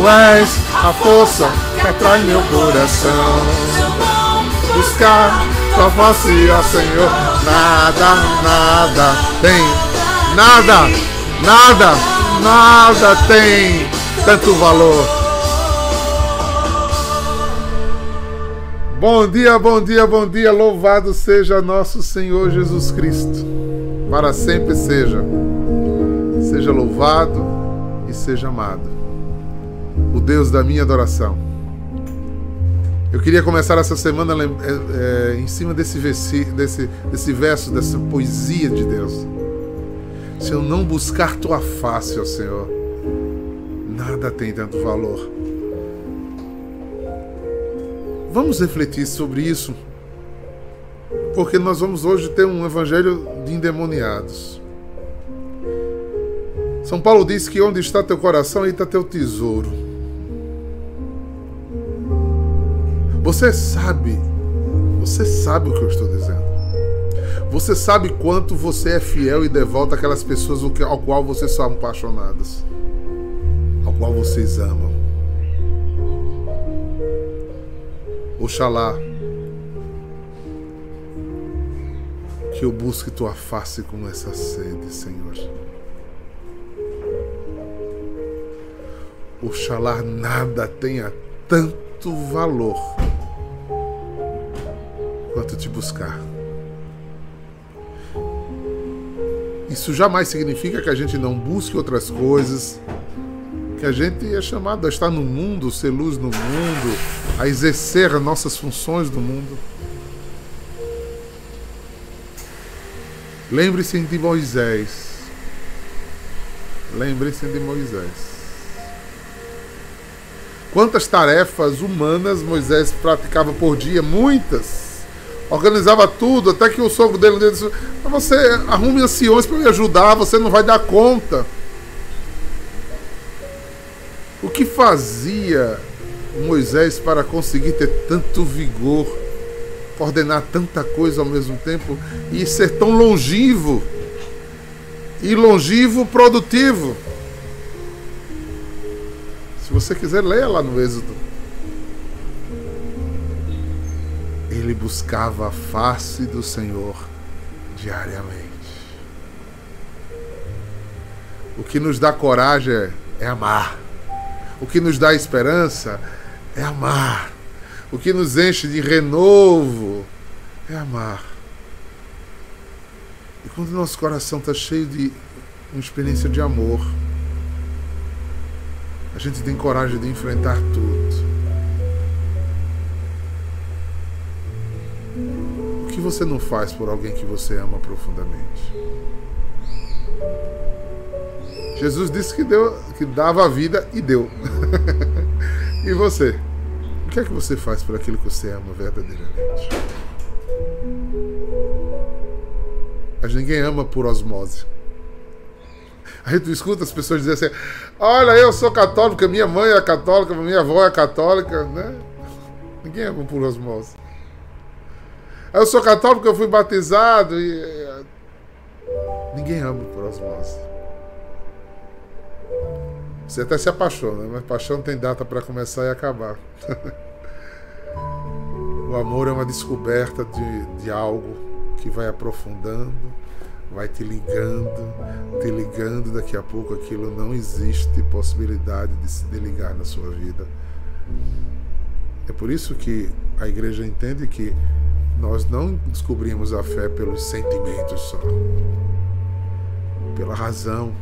Tu és a força que atrai meu coração. Buscar tua face, ó Senhor. Nada, nada tem, nada, nada, nada tem tanto valor. Bom dia, bom dia, bom dia. Louvado seja nosso Senhor Jesus Cristo. Para sempre seja. Seja louvado e seja amado. Deus da minha adoração. Eu queria começar essa semana é, é, em cima desse, versi, desse, desse verso, dessa poesia de Deus. Se eu não buscar tua face, ó Senhor, nada tem tanto valor. Vamos refletir sobre isso, porque nós vamos hoje ter um evangelho de endemoniados. São Paulo diz que onde está teu coração, aí está teu tesouro. Você sabe, você sabe o que eu estou dizendo. Você sabe quanto você é fiel e devoto àquelas pessoas ao qual vocês são apaixonadas, ao qual vocês amam. Oxalá que eu busque tua face com essa sede, Senhor. Oxalá nada tenha tanto valor quanto te buscar. Isso jamais significa que a gente não busque outras coisas, que a gente é chamado a estar no mundo, ser luz no mundo, a exercer as nossas funções no mundo. Lembre-se de Moisés. Lembre-se de Moisés. Quantas tarefas humanas Moisés praticava por dia? Muitas. Organizava tudo, até que o sogro dele disse: Você arrume anciões para me ajudar, você não vai dar conta. O que fazia Moisés para conseguir ter tanto vigor, coordenar tanta coisa ao mesmo tempo e ser tão longivo? E longivo produtivo. Se você quiser, leia lá no Êxodo. Ele buscava a face do Senhor diariamente. O que nos dá coragem é amar. O que nos dá esperança é amar. O que nos enche de renovo é amar. E quando nosso coração está cheio de uma experiência de amor, a gente tem coragem de enfrentar tudo. Você não faz por alguém que você ama profundamente? Jesus disse que, deu, que dava a vida e deu. e você? O que é que você faz por aquilo que você ama verdadeiramente? A gente ninguém ama por osmose. A gente escuta as pessoas dizerem assim: Olha, eu sou católica, minha mãe é católica, minha avó é católica, né? Ninguém ama por osmose. Eu sou católico, eu fui batizado e. Eh, ninguém ama por osmose. Você até se apaixona, mas paixão tem data para começar e acabar. o amor é uma descoberta de, de algo que vai aprofundando, vai te ligando, te ligando, daqui a pouco aquilo não existe possibilidade de se desligar na sua vida. É por isso que a igreja entende que nós não descobrimos a fé pelos sentimentos só, pela razão,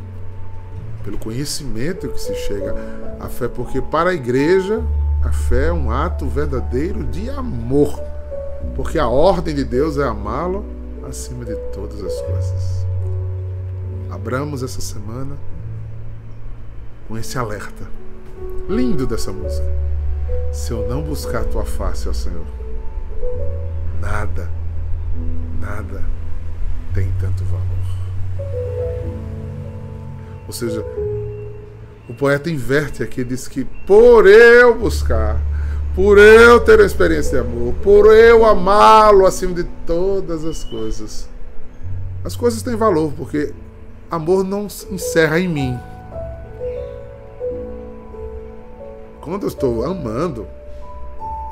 pelo conhecimento que se chega à fé, porque para a igreja a fé é um ato verdadeiro de amor, porque a ordem de Deus é amá-lo acima de todas as coisas. Abramos essa semana com esse alerta lindo dessa música. Se eu não buscar a tua face, ó Senhor, nada, nada tem tanto valor. Ou seja, o poeta inverte aqui, diz que por eu buscar, por eu ter a experiência de amor, por eu amá-lo acima de todas as coisas. As coisas têm valor, porque amor não encerra em mim. quando eu estou amando,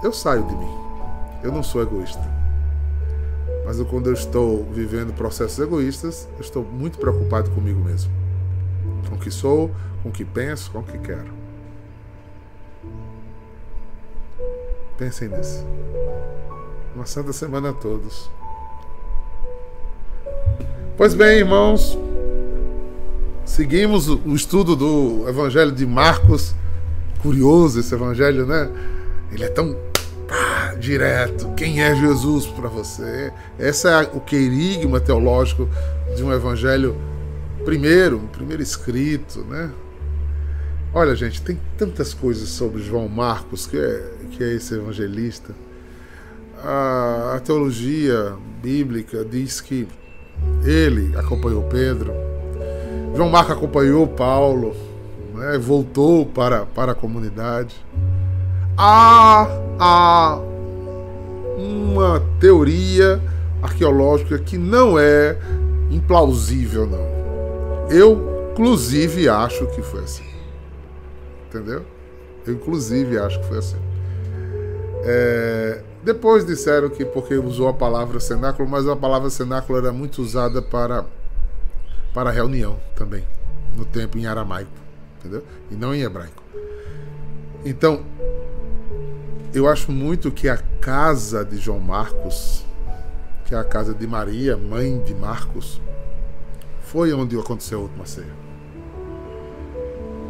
eu saio de mim. Eu não sou egoísta. Mas quando eu estou vivendo processos egoístas, eu estou muito preocupado comigo mesmo. Com o que sou, com o que penso, com o que quero. Pensem nisso. Uma santa semana a todos. Pois bem, irmãos, seguimos o estudo do Evangelho de Marcos. Curioso esse Evangelho, né? Ele é tão pá, direto. Quem é Jesus para você? Esse é o querigma teológico de um Evangelho primeiro, primeiro escrito, né? Olha, gente, tem tantas coisas sobre João Marcos, que é, que é esse evangelista. A, a teologia bíblica diz que ele acompanhou Pedro, João Marcos acompanhou Paulo, né, voltou para, para a comunidade. Há, há uma teoria arqueológica que não é implausível, não. Eu, inclusive, acho que foi assim. Entendeu? Eu, inclusive, acho que foi assim. É, depois disseram que porque usou a palavra cenáculo, mas a palavra cenáculo era muito usada para, para reunião também, no tempo em aramaico, entendeu? E não em hebraico. Então, eu acho muito que a casa de João Marcos, que é a casa de Maria, mãe de Marcos, foi onde aconteceu a última ceia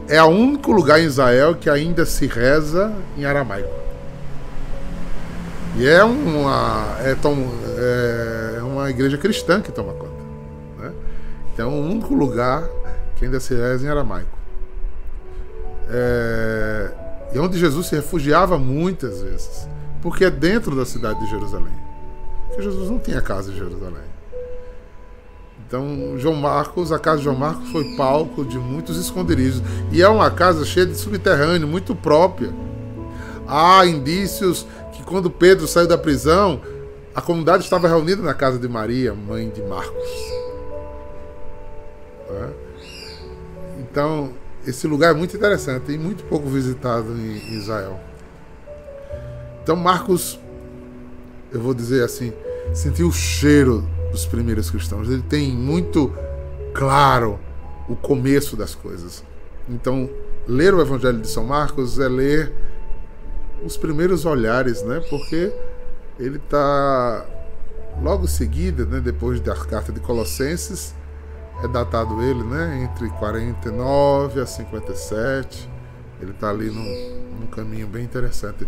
é o único lugar em Israel que ainda se reza em aramaico. E é uma, é, tão, é uma igreja cristã que toma conta. Né? Então é o único lugar que ainda se reza em aramaico. É, e onde Jesus se refugiava muitas vezes. Porque é dentro da cidade de Jerusalém. Porque Jesus não tinha casa em Jerusalém. Então, João Marcos, a casa de João Marcos foi palco de muitos esconderijos. E é uma casa cheia de subterrâneo, muito própria. Há indícios que quando Pedro saiu da prisão, a comunidade estava reunida na casa de Maria, mãe de Marcos. É? Então, esse lugar é muito interessante e muito pouco visitado em Israel. Então, Marcos, eu vou dizer assim, sentiu o cheiro dos primeiros cristãos. Ele tem muito claro o começo das coisas. Então, ler o Evangelho de São Marcos é ler os primeiros olhares, né? Porque ele está logo em seguida, né? Depois da carta de Colossenses, é datado ele, né? Entre 49 a 57. Ele está ali num, num caminho bem interessante.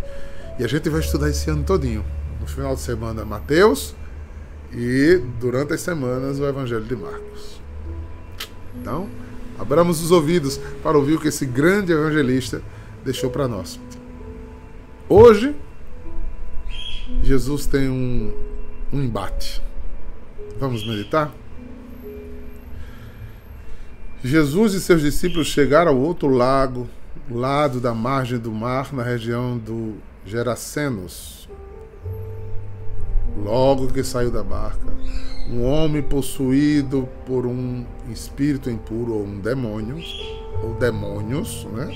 E a gente vai estudar esse ano todinho. No final de semana, Mateus e durante as semanas o Evangelho de Marcos. Então, abramos os ouvidos para ouvir o que esse grande evangelista deixou para nós. Hoje, Jesus tem um, um embate. Vamos meditar? Jesus e seus discípulos chegaram ao outro lago, lado da margem do mar, na região do Gerasenos Logo que saiu da barca, um homem possuído por um espírito impuro ou um demônio, ou demônios, né?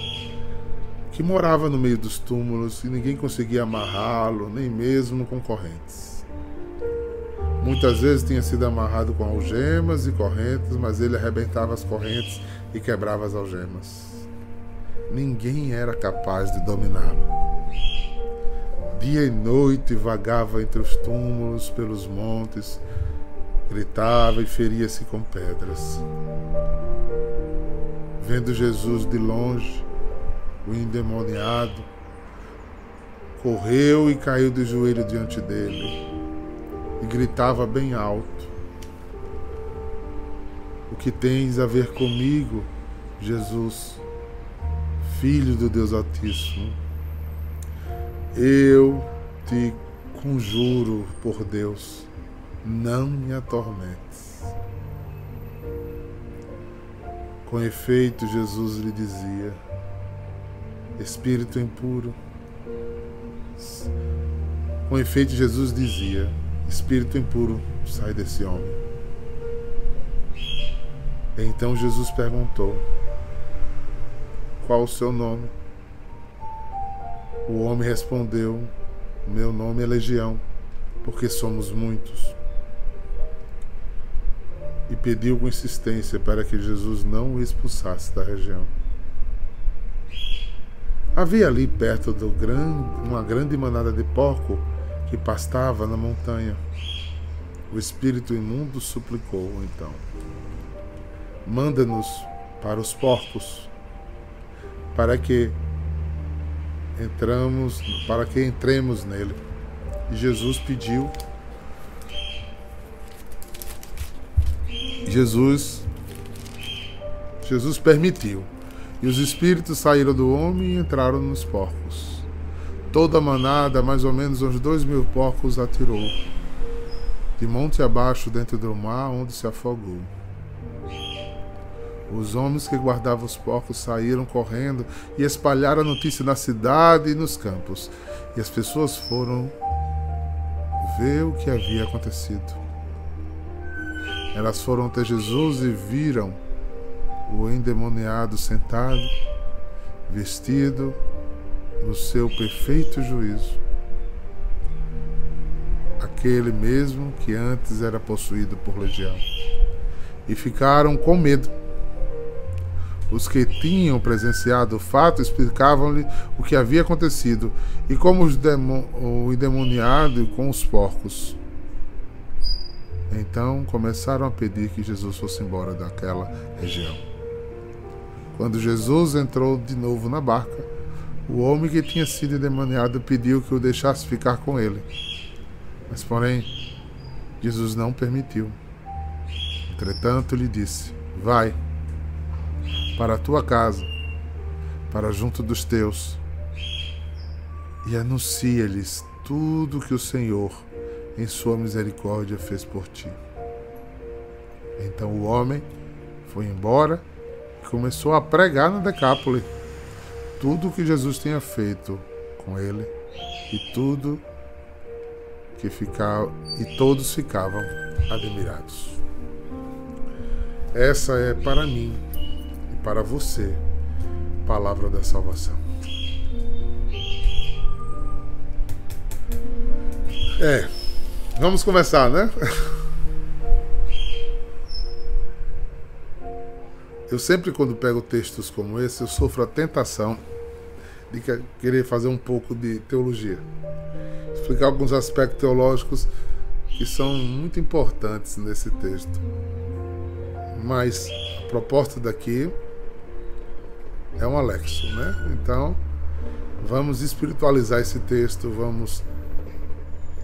Que morava no meio dos túmulos e ninguém conseguia amarrá-lo, nem mesmo com correntes. Muitas vezes tinha sido amarrado com algemas e correntes, mas ele arrebentava as correntes e quebrava as algemas. Ninguém era capaz de dominá-lo. Dia e noite vagava entre os túmulos, pelos montes, gritava e feria-se com pedras. Vendo Jesus de longe, o endemoniado, correu e caiu de joelho diante dele e gritava bem alto: O que tens a ver comigo, Jesus, Filho do Deus Altíssimo? Eu te conjuro por Deus, não me atormentes. Com efeito, Jesus lhe dizia: Espírito impuro. Com efeito, Jesus dizia: Espírito impuro, sai desse homem. Então Jesus perguntou: Qual o seu nome? O homem respondeu: Meu nome é Legião, porque somos muitos. E pediu com insistência para que Jesus não o expulsasse da região. Havia ali perto do grande, uma grande manada de porco que pastava na montanha. O espírito imundo suplicou então: Manda-nos para os porcos, para que entramos, para que entremos nele. E Jesus pediu. Jesus Jesus permitiu. E os espíritos saíram do homem e entraram nos porcos. Toda a manada, mais ou menos uns dois mil porcos, atirou, de monte abaixo dentro do mar, onde se afogou. Os homens que guardavam os porcos saíram correndo e espalharam a notícia na cidade e nos campos. E as pessoas foram ver o que havia acontecido. Elas foram até Jesus e viram o endemoniado sentado, vestido no seu perfeito juízo. Aquele mesmo que antes era possuído por legião. E ficaram com medo. Os que tinham presenciado o fato explicavam-lhe o que havia acontecido e como o endemoniado com os porcos. Então começaram a pedir que Jesus fosse embora daquela região. Quando Jesus entrou de novo na barca, o homem que tinha sido endemoniado pediu que o deixasse ficar com ele. Mas, porém, Jesus não permitiu. Entretanto, lhe disse: Vai para a tua casa, para junto dos teus, e anuncia-lhes tudo que o Senhor, em sua misericórdia, fez por ti. Então o homem foi embora e começou a pregar na Decápole tudo que Jesus tinha feito com ele e tudo que ficava e todos ficavam admirados. Essa é para mim para você, palavra da salvação. É, vamos começar, né? Eu sempre, quando pego textos como esse, eu sofro a tentação de querer fazer um pouco de teologia. Explicar alguns aspectos teológicos que são muito importantes nesse texto. Mas a proposta daqui é um Alexo, né? Então, vamos espiritualizar esse texto, vamos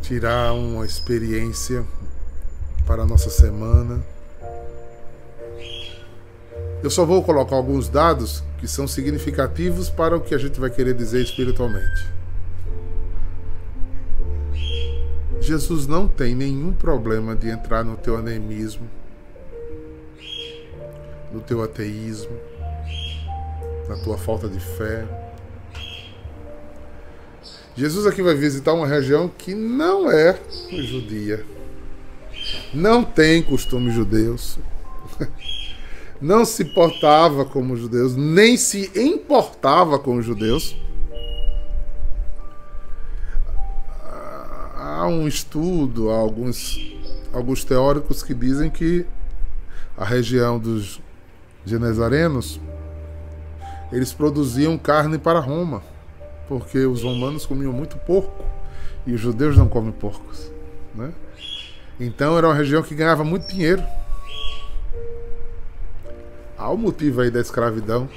tirar uma experiência para a nossa semana. Eu só vou colocar alguns dados que são significativos para o que a gente vai querer dizer espiritualmente. Jesus não tem nenhum problema de entrar no teu anemismo, no teu ateísmo, na tua falta de fé. Jesus aqui vai visitar uma região que não é judia. Não tem costumes judeus. Não se portava como judeus, nem se importava com os judeus. Há um estudo, há alguns, alguns teóricos que dizem que a região dos genezarenos eles produziam carne para Roma, porque os romanos comiam muito porco e os judeus não comem porcos. Né? Então era uma região que ganhava muito dinheiro. Há o motivo aí da escravidão.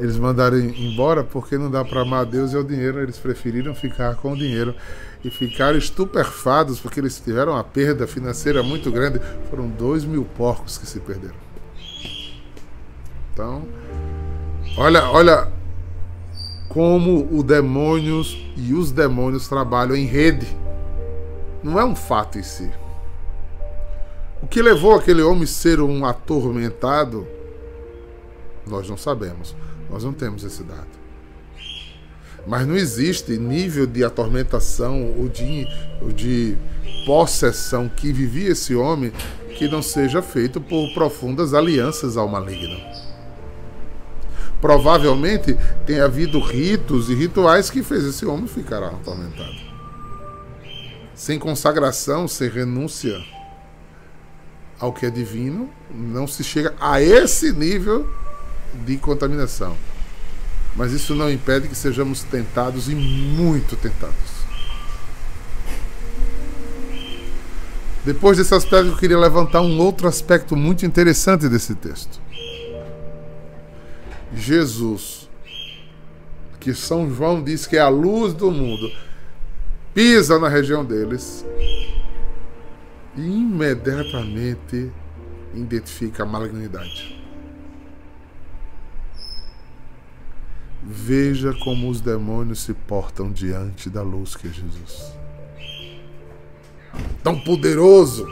Eles mandaram embora porque não dá para amar Deus e o dinheiro. Eles preferiram ficar com o dinheiro e ficaram estupefados porque eles tiveram uma perda financeira muito grande. Foram dois mil porcos que se perderam. Então, Olha, olha como o demônios e os demônios trabalham em rede. Não é um fato em si. O que levou aquele homem a ser um atormentado, nós não sabemos. Nós não temos esse dado. Mas não existe nível de atormentação ou de, ou de possessão que vivia esse homem que não seja feito por profundas alianças ao maligno. provavelmente tem havido ritos e rituais que fez esse homem ficar atormentado. Sem consagração, sem renúncia ao que é divino, não se chega a esse nível de contaminação. Mas isso não impede que sejamos tentados e muito tentados. Depois desse aspecto, eu queria levantar um outro aspecto muito interessante desse texto. Jesus, que São João diz que é a luz do mundo, pisa na região deles e imediatamente identifica a malignidade. Veja como os demônios se portam diante da luz que é Jesus. Tão poderoso,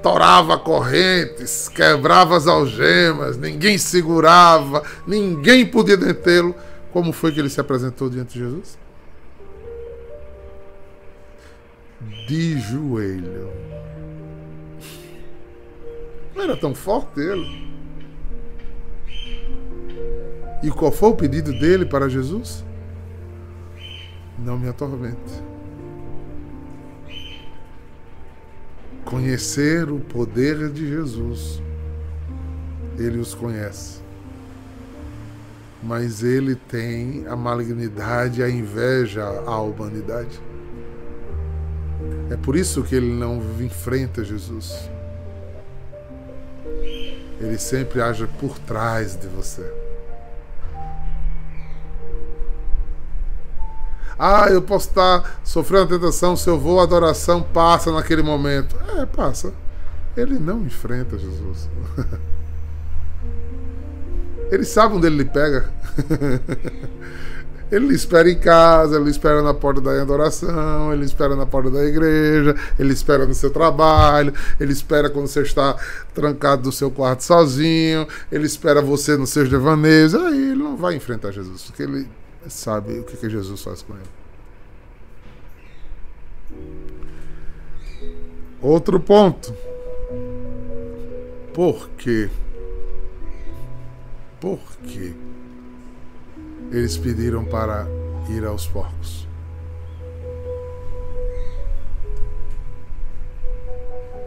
torava correntes, quebrava as algemas, ninguém segurava, ninguém podia detê-lo. Como foi que ele se apresentou diante de Jesus? De joelho. Não era tão forte ele. E qual foi o pedido dele para Jesus? Não me atormente. Conhecer o poder de Jesus. Ele os conhece. Mas ele tem a malignidade, a inveja à humanidade. É por isso que ele não enfrenta Jesus. Ele sempre age por trás de você. Ah, eu posso estar sofrendo a tentação, se eu vou, a adoração passa naquele momento. É, passa. Ele não enfrenta Jesus. Ele sabe onde ele lhe pega. Ele espera em casa, ele espera na porta da adoração, ele espera na porta da igreja, ele espera no seu trabalho, ele espera quando você está trancado no seu quarto sozinho, ele espera você nos seus devaneios. Aí ele não vai enfrentar Jesus, porque ele sabe o que, que Jesus faz com ele. Outro ponto. Por quê? Por quê? Eles pediram para ir aos porcos.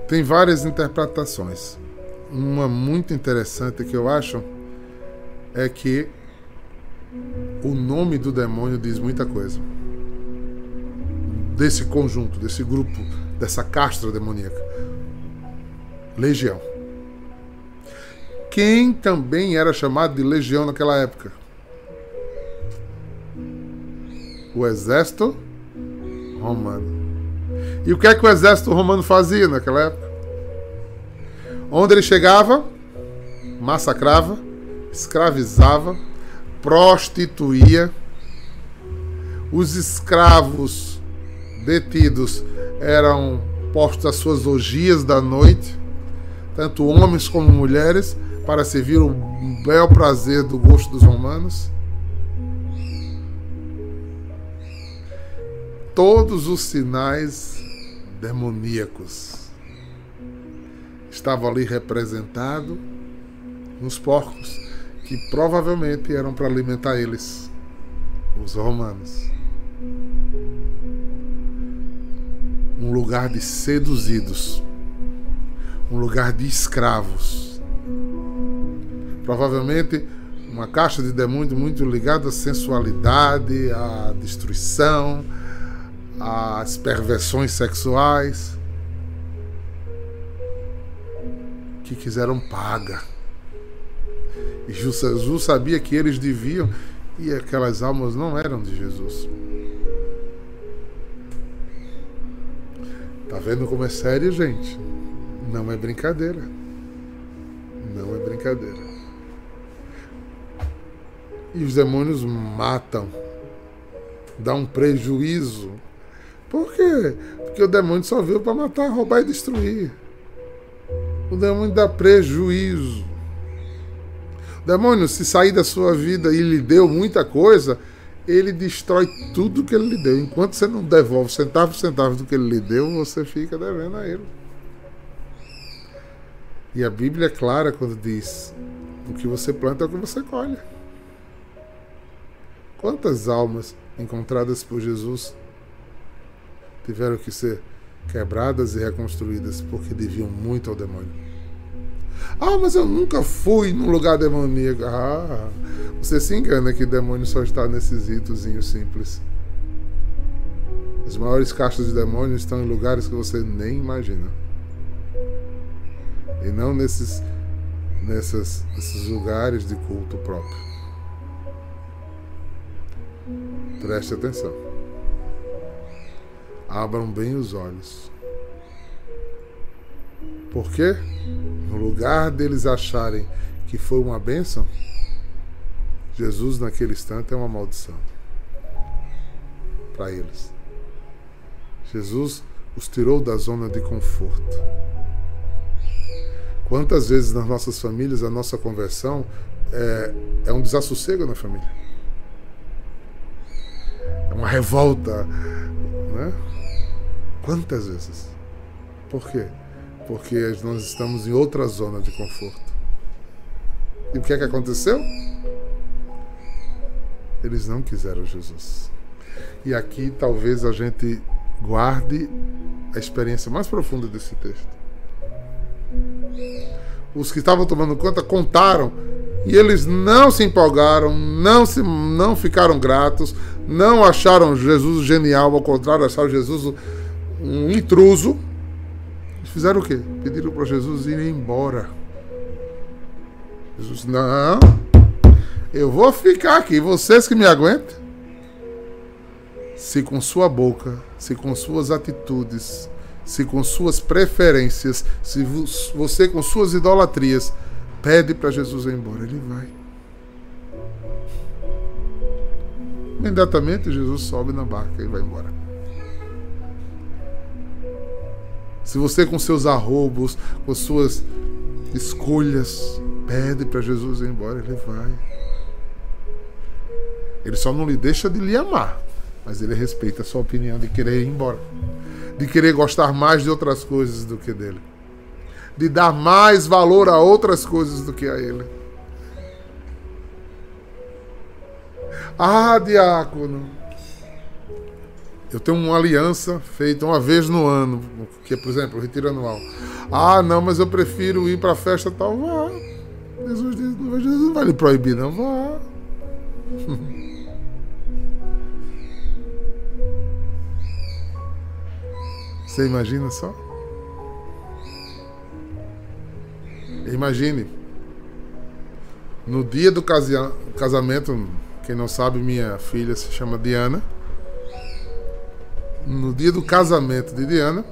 Tem várias interpretações. Uma muito interessante que eu acho é que o nome do demônio diz muita coisa. Desse conjunto, desse grupo, dessa castra demoníaca. Legião. Quem também era chamado de legião naquela época? O exército romano. E o que é que o exército romano fazia naquela época? Onde ele chegava, massacrava, escravizava, prostituía. Os escravos detidos eram postos às suas orgias da noite, tanto homens como mulheres, para servir o bel prazer do gosto dos romanos. Todos os sinais demoníacos estavam ali representados nos porcos que provavelmente eram para alimentar eles, os romanos. Um lugar de seduzidos, um lugar de escravos. Provavelmente uma caixa de demônios muito ligada à sensualidade, à destruição, às perversões sexuais, que quiseram paga Jesus sabia que eles deviam, e aquelas almas não eram de Jesus. Tá vendo como é sério, gente? Não é brincadeira. Não é brincadeira. E os demônios matam, dá um prejuízo. Por quê? Porque o demônio só veio para matar, roubar e destruir. O demônio dá prejuízo. Demônio, se sair da sua vida e lhe deu muita coisa, ele destrói tudo que ele lhe deu. Enquanto você não devolve centavo por centavo do que ele lhe deu, você fica devendo a ele. E a Bíblia é clara quando diz: o que você planta é o que você colhe. Quantas almas encontradas por Jesus tiveram que ser quebradas e reconstruídas porque deviam muito ao demônio? Ah, mas eu nunca fui num lugar demoníaco. Ah, você se engana que demônio só está nesses ritozinhos simples. As maiores caixas de demônios estão em lugares que você nem imagina. E não nesses, nessas, nesses lugares de culto próprio. Preste atenção. Abram bem os olhos. Por quê? No lugar deles acharem que foi uma bênção, Jesus naquele instante é uma maldição para eles. Jesus os tirou da zona de conforto. Quantas vezes nas nossas famílias a nossa conversão é, é um desassossego na família? É uma revolta, né? Quantas vezes? Por quê? Porque nós estamos em outra zona de conforto. E o que é que aconteceu? Eles não quiseram Jesus. E aqui talvez a gente guarde a experiência mais profunda desse texto. Os que estavam tomando conta contaram e eles não se empolgaram, não se não ficaram gratos, não acharam Jesus genial, ao contrário, acharam Jesus um intruso. Eles fizeram o quê? Pediram para Jesus ir embora. Jesus, não, eu vou ficar aqui, vocês que me aguentam. Se com sua boca, se com suas atitudes, se com suas preferências, se você com suas idolatrias pede para Jesus ir embora, ele vai. Imediatamente Jesus sobe na barca e vai embora. Se você com seus arrobos, com suas escolhas, pede para Jesus ir embora, ele vai. Ele só não lhe deixa de lhe amar, mas ele respeita a sua opinião de querer ir embora, de querer gostar mais de outras coisas do que dele, de dar mais valor a outras coisas do que a ele. Ah, diácono, eu tenho uma aliança feita uma vez no ano, que é, por exemplo, o retiro anual. Ah, não, mas eu prefiro ir para a festa tal. Vá. Jesus, Jesus não vai lhe proibir, não. Vá. Você imagina só? Imagine. No dia do casamento, quem não sabe, minha filha se chama Diana. No dia do casamento de Diana,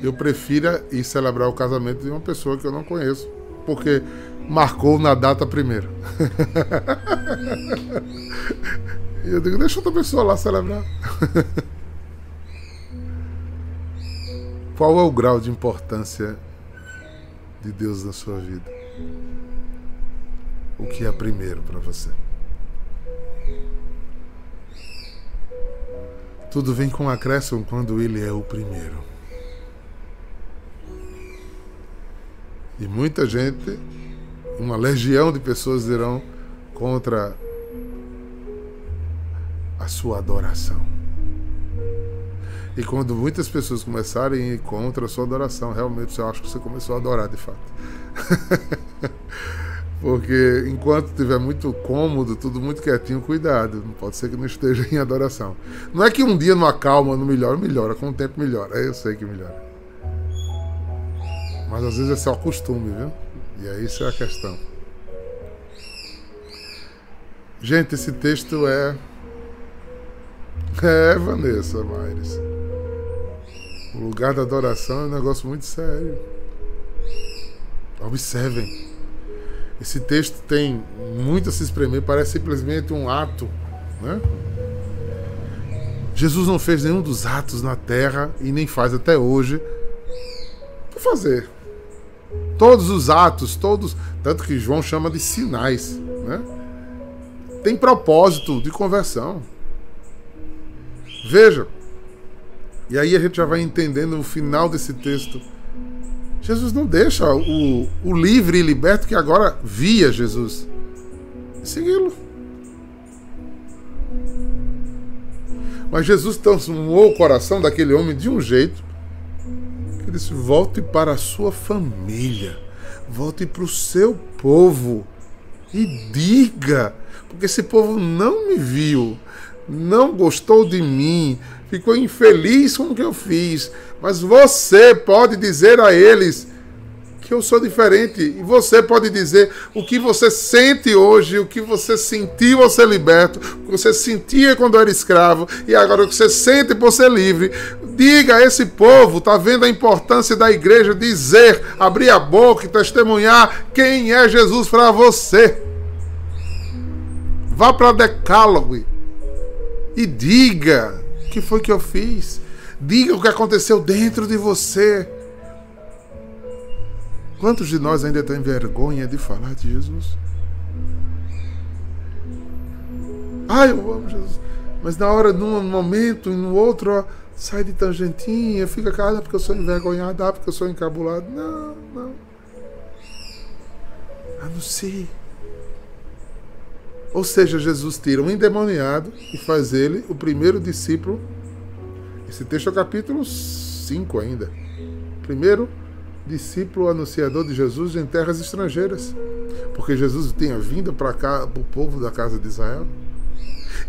eu prefiro ir celebrar o casamento de uma pessoa que eu não conheço, porque marcou na data primeiro. e eu digo, deixa outra pessoa lá celebrar. Qual é o grau de importância de Deus na sua vida? O que é primeiro para você? Tudo vem com acréscimo quando Ele é o primeiro. E muita gente, uma legião de pessoas irão contra a sua adoração. E quando muitas pessoas começarem a ir contra a sua adoração, realmente eu acho que você começou a adorar de fato. Porque enquanto estiver muito cômodo, tudo muito quietinho, cuidado. Não pode ser que não esteja em adoração. Não é que um dia não acalma, não melhora, melhora, com o tempo melhora. Eu sei que melhora. Mas às vezes é só costume, viu? E aí isso é a questão. Gente, esse texto é. É, Vanessa Maires. O lugar da adoração é um negócio muito sério. Observem. Esse texto tem muito a se espremer, parece simplesmente um ato. Né? Jesus não fez nenhum dos atos na terra e nem faz até hoje por fazer. Todos os atos, todos, tanto que João chama de sinais, né? Tem propósito de conversão. Veja, e aí a gente já vai entendendo no final desse texto. Jesus não deixa o, o livre e liberto que agora via Jesus segui-lo. Mas Jesus transformou o coração daquele homem de um jeito que ele disse: volte para a sua família, volte para o seu povo e diga, porque esse povo não me viu, não gostou de mim, ficou infeliz com o que eu fiz, mas você pode dizer a eles que eu sou diferente. E você pode dizer o que você sente hoje, o que você sentiu ao ser liberto, o que você sentia quando era escravo, e agora o que você sente por ser livre. Diga a esse povo, tá vendo a importância da igreja dizer, abrir a boca e testemunhar quem é Jesus para você. Vá para Decálogo e diga que foi que eu fiz. Diga o que aconteceu dentro de você. Quantos de nós ainda têm vergonha de falar de Jesus? Ah, eu amo Jesus. Mas na hora, num momento, no outro, ó, sai de tangentinha, fica cara porque eu sou envergonhado, ah, porque eu sou encabulado. Não, não. Anuncie. Ou seja, Jesus tira um endemoniado e faz ele o primeiro discípulo. Esse texto é o capítulo 5 ainda. Primeiro discípulo anunciador de Jesus em terras estrangeiras. Porque Jesus tinha vindo para cá, para o povo da casa de Israel.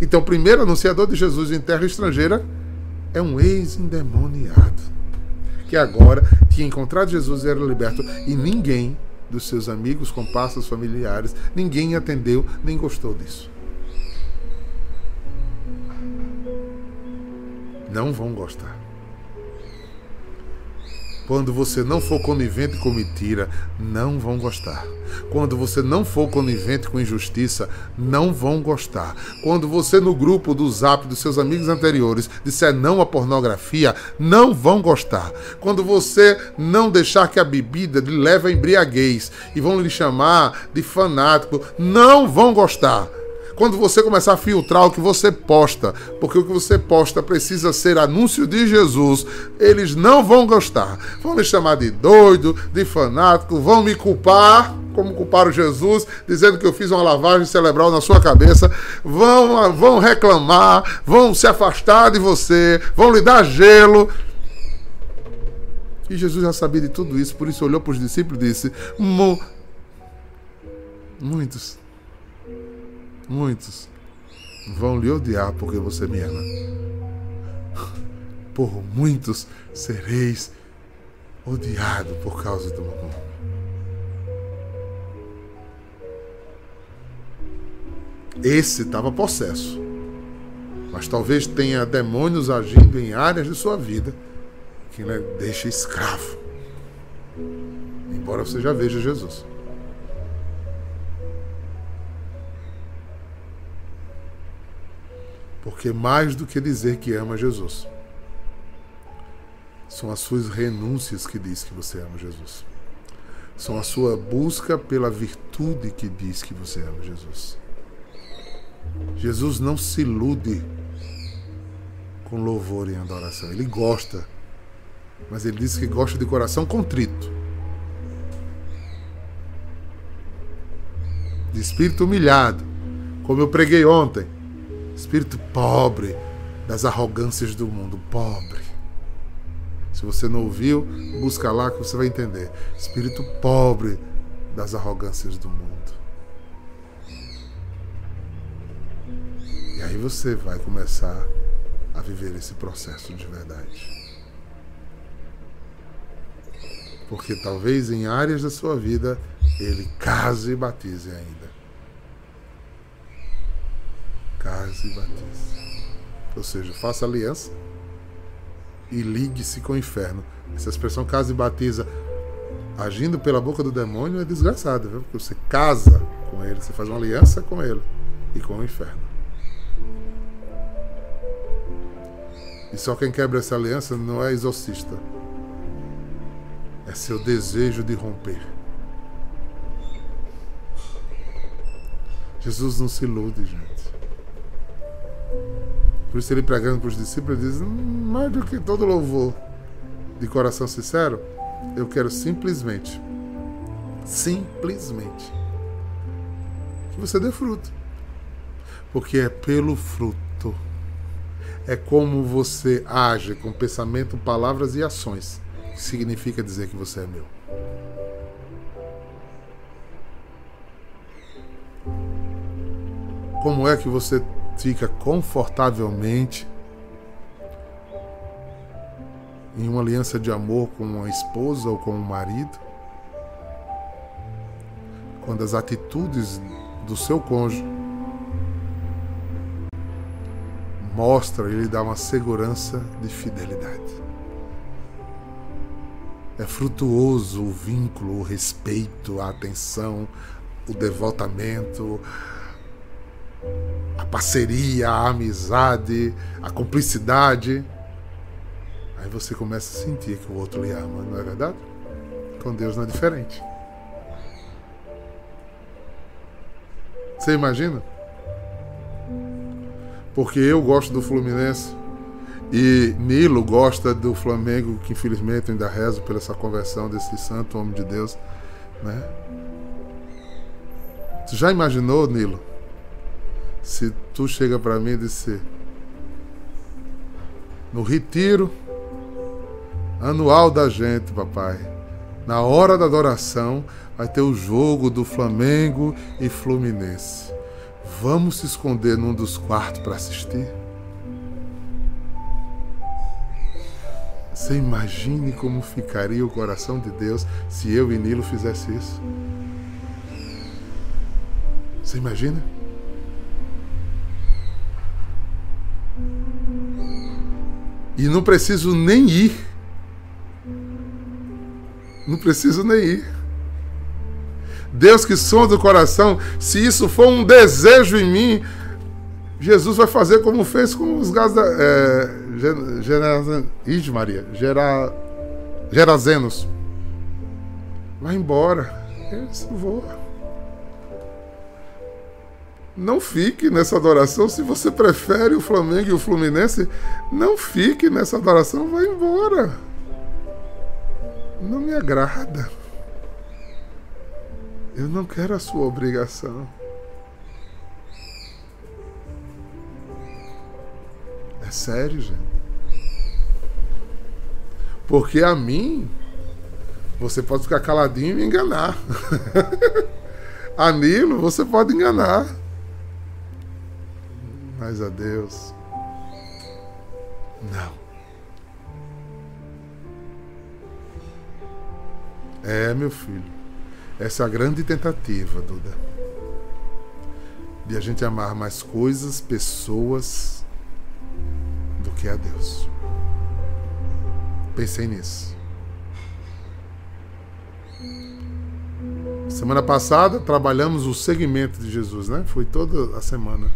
Então, o primeiro anunciador de Jesus em terra estrangeira é um ex-endemoniado. Que agora tinha encontrado Jesus e era liberto. E ninguém dos seus amigos, compassos, familiares. Ninguém atendeu nem gostou disso. Não vão gostar. Quando você não for conivente com mentira, não vão gostar. Quando você não for conivente com injustiça, não vão gostar. Quando você no grupo do Zap dos seus amigos anteriores disser não à pornografia, não vão gostar. Quando você não deixar que a bebida lhe leve a embriaguez e vão lhe chamar de fanático, não vão gostar quando você começar a filtrar o que você posta, porque o que você posta precisa ser anúncio de Jesus, eles não vão gostar. Vão me chamar de doido, de fanático, vão me culpar, como culparam Jesus, dizendo que eu fiz uma lavagem cerebral na sua cabeça, vão, vão reclamar, vão se afastar de você, vão lhe dar gelo. E Jesus já sabia de tudo isso, por isso olhou para os discípulos e disse: Muitos Muitos vão lhe odiar porque você me ama. Por muitos sereis odiado por causa do meu nome. Esse estava possesso. Mas talvez tenha demônios agindo em áreas de sua vida que lhe deixa escravo. Embora você já veja Jesus. Porque mais do que dizer que ama Jesus, são as suas renúncias que diz que você ama Jesus. São a sua busca pela virtude que diz que você ama Jesus. Jesus não se ilude com louvor e adoração. Ele gosta, mas ele diz que gosta de coração contrito. De espírito humilhado, como eu preguei ontem. Espírito pobre das arrogâncias do mundo, pobre. Se você não ouviu, busca lá que você vai entender. Espírito pobre das arrogâncias do mundo. E aí você vai começar a viver esse processo de verdade. Porque talvez em áreas da sua vida ele case e batize ainda case e batize. Ou seja, faça aliança e ligue-se com o inferno. Essa expressão casa e batiza agindo pela boca do demônio é desgraçada, viu? porque você casa com ele, você faz uma aliança com ele e com o inferno. E só quem quebra essa aliança não é exorcista. É seu desejo de romper. Jesus não se ilude, gente. Por isso ele pregando para os discípulos diz: mais do que todo louvor de coração sincero, eu quero simplesmente, simplesmente, que você dê fruto. Porque é pelo fruto, é como você age com pensamento, palavras e ações. Significa dizer que você é meu. Como é que você fica confortavelmente em uma aliança de amor com uma esposa ou com um marido? Quando as atitudes do seu cônjuge mostra e lhe dá uma segurança de fidelidade. É frutuoso o vínculo, o respeito, a atenção, o devotamento, a parceria, a amizade, a cumplicidade. Aí você começa a sentir que o outro lhe ama, não é verdade? Com Deus não é diferente. Você imagina? Porque eu gosto do Fluminense e Nilo gosta do Flamengo, que infelizmente ainda rezo pela essa conversão desse santo homem de Deus, né? Tu já imaginou, Nilo? Se tu chega para mim e disser no retiro anual da gente, papai, na hora da adoração, vai ter o jogo do Flamengo e Fluminense. Vamos se esconder num dos quartos para assistir? Você imagine como ficaria o coração de Deus se eu e Nilo fizesse isso? Você imagina? E não preciso nem ir. Não preciso nem ir. Deus que sonda o coração, se isso for um desejo em mim, Jesus vai fazer como fez com os gases da. É, Ide Maria, Gera, Gerazenos. Vai embora. Eles vou. Não fique nessa adoração. Se você prefere o Flamengo e o Fluminense, não fique nessa adoração. Vai embora. Não me agrada. Eu não quero a sua obrigação. É sério, gente. Porque a mim, você pode ficar caladinho e me enganar. a Nilo, você pode enganar. Mas a Deus, não. É, meu filho. Essa é a grande tentativa, Duda. De a gente amar mais coisas, pessoas, do que a Deus. Pensei nisso. Semana passada trabalhamos o segmento de Jesus, né? Foi toda a semana.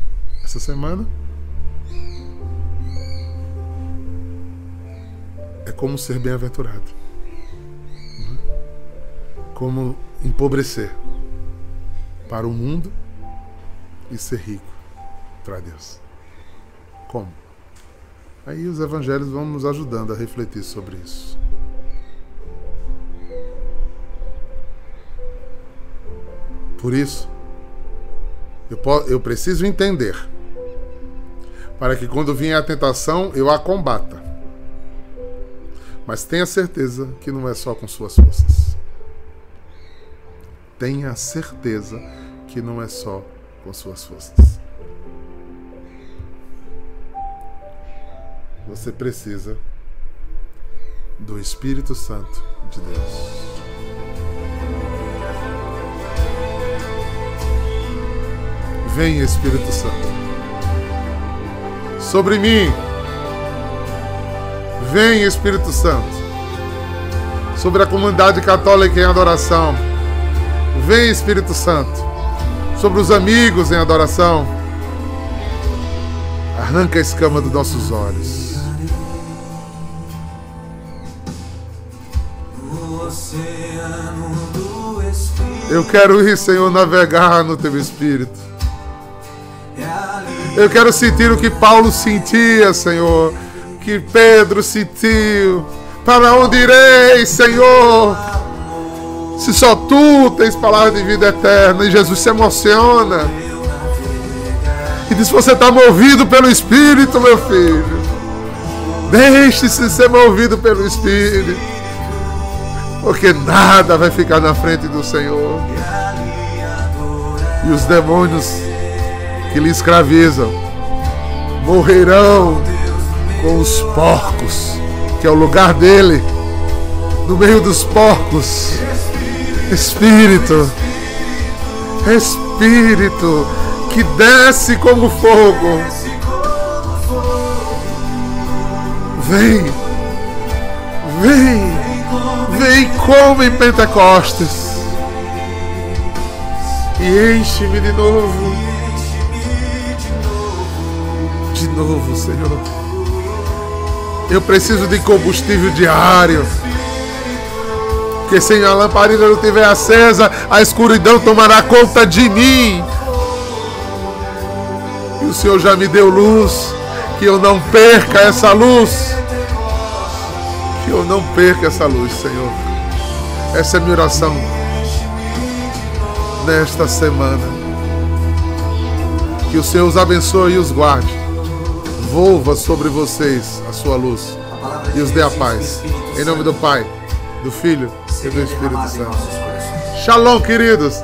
Essa semana é como ser bem-aventurado. Como empobrecer para o mundo e ser rico para Deus. Como? Aí os evangelhos vão nos ajudando a refletir sobre isso. Por isso, eu, eu preciso entender para que quando vier a tentação eu a combata. Mas tenha certeza que não é só com suas forças tenha certeza que não é só com suas forças. Você precisa do Espírito Santo de Deus. Vem, Espírito Santo, sobre mim. Vem, Espírito Santo, sobre a comunidade católica em adoração Vem Espírito Santo sobre os amigos em adoração. Arranca a escama dos nossos olhos. Eu quero ir, Senhor, navegar no teu espírito. Eu quero sentir o que Paulo sentia, Senhor, que Pedro sentiu. Para onde irei, Senhor? Se só tu tens palavra de vida eterna e Jesus se emociona. E diz: Você está movido pelo Espírito, meu filho. Deixe-se ser movido pelo Espírito. Porque nada vai ficar na frente do Senhor. E os demônios que lhe escravizam morrerão com os porcos, que é o lugar dele, no meio dos porcos. Espírito, Espírito que desce como fogo. Vem, vem, vem como em Pentecostes e enche-me de novo. De novo, Senhor. Eu preciso de combustível diário. Porque sem a lamparina não tiver acesa, a escuridão tomará conta de mim. E o Senhor já me deu luz, que eu não perca essa luz. Que eu não perca essa luz, Senhor. Essa é a minha oração nesta semana. Que o Senhor os abençoe e os guarde. Volva sobre vocês a sua luz e os dê a paz. Em nome do Pai, do Filho e do Espírito Santo. Shalom, queridos.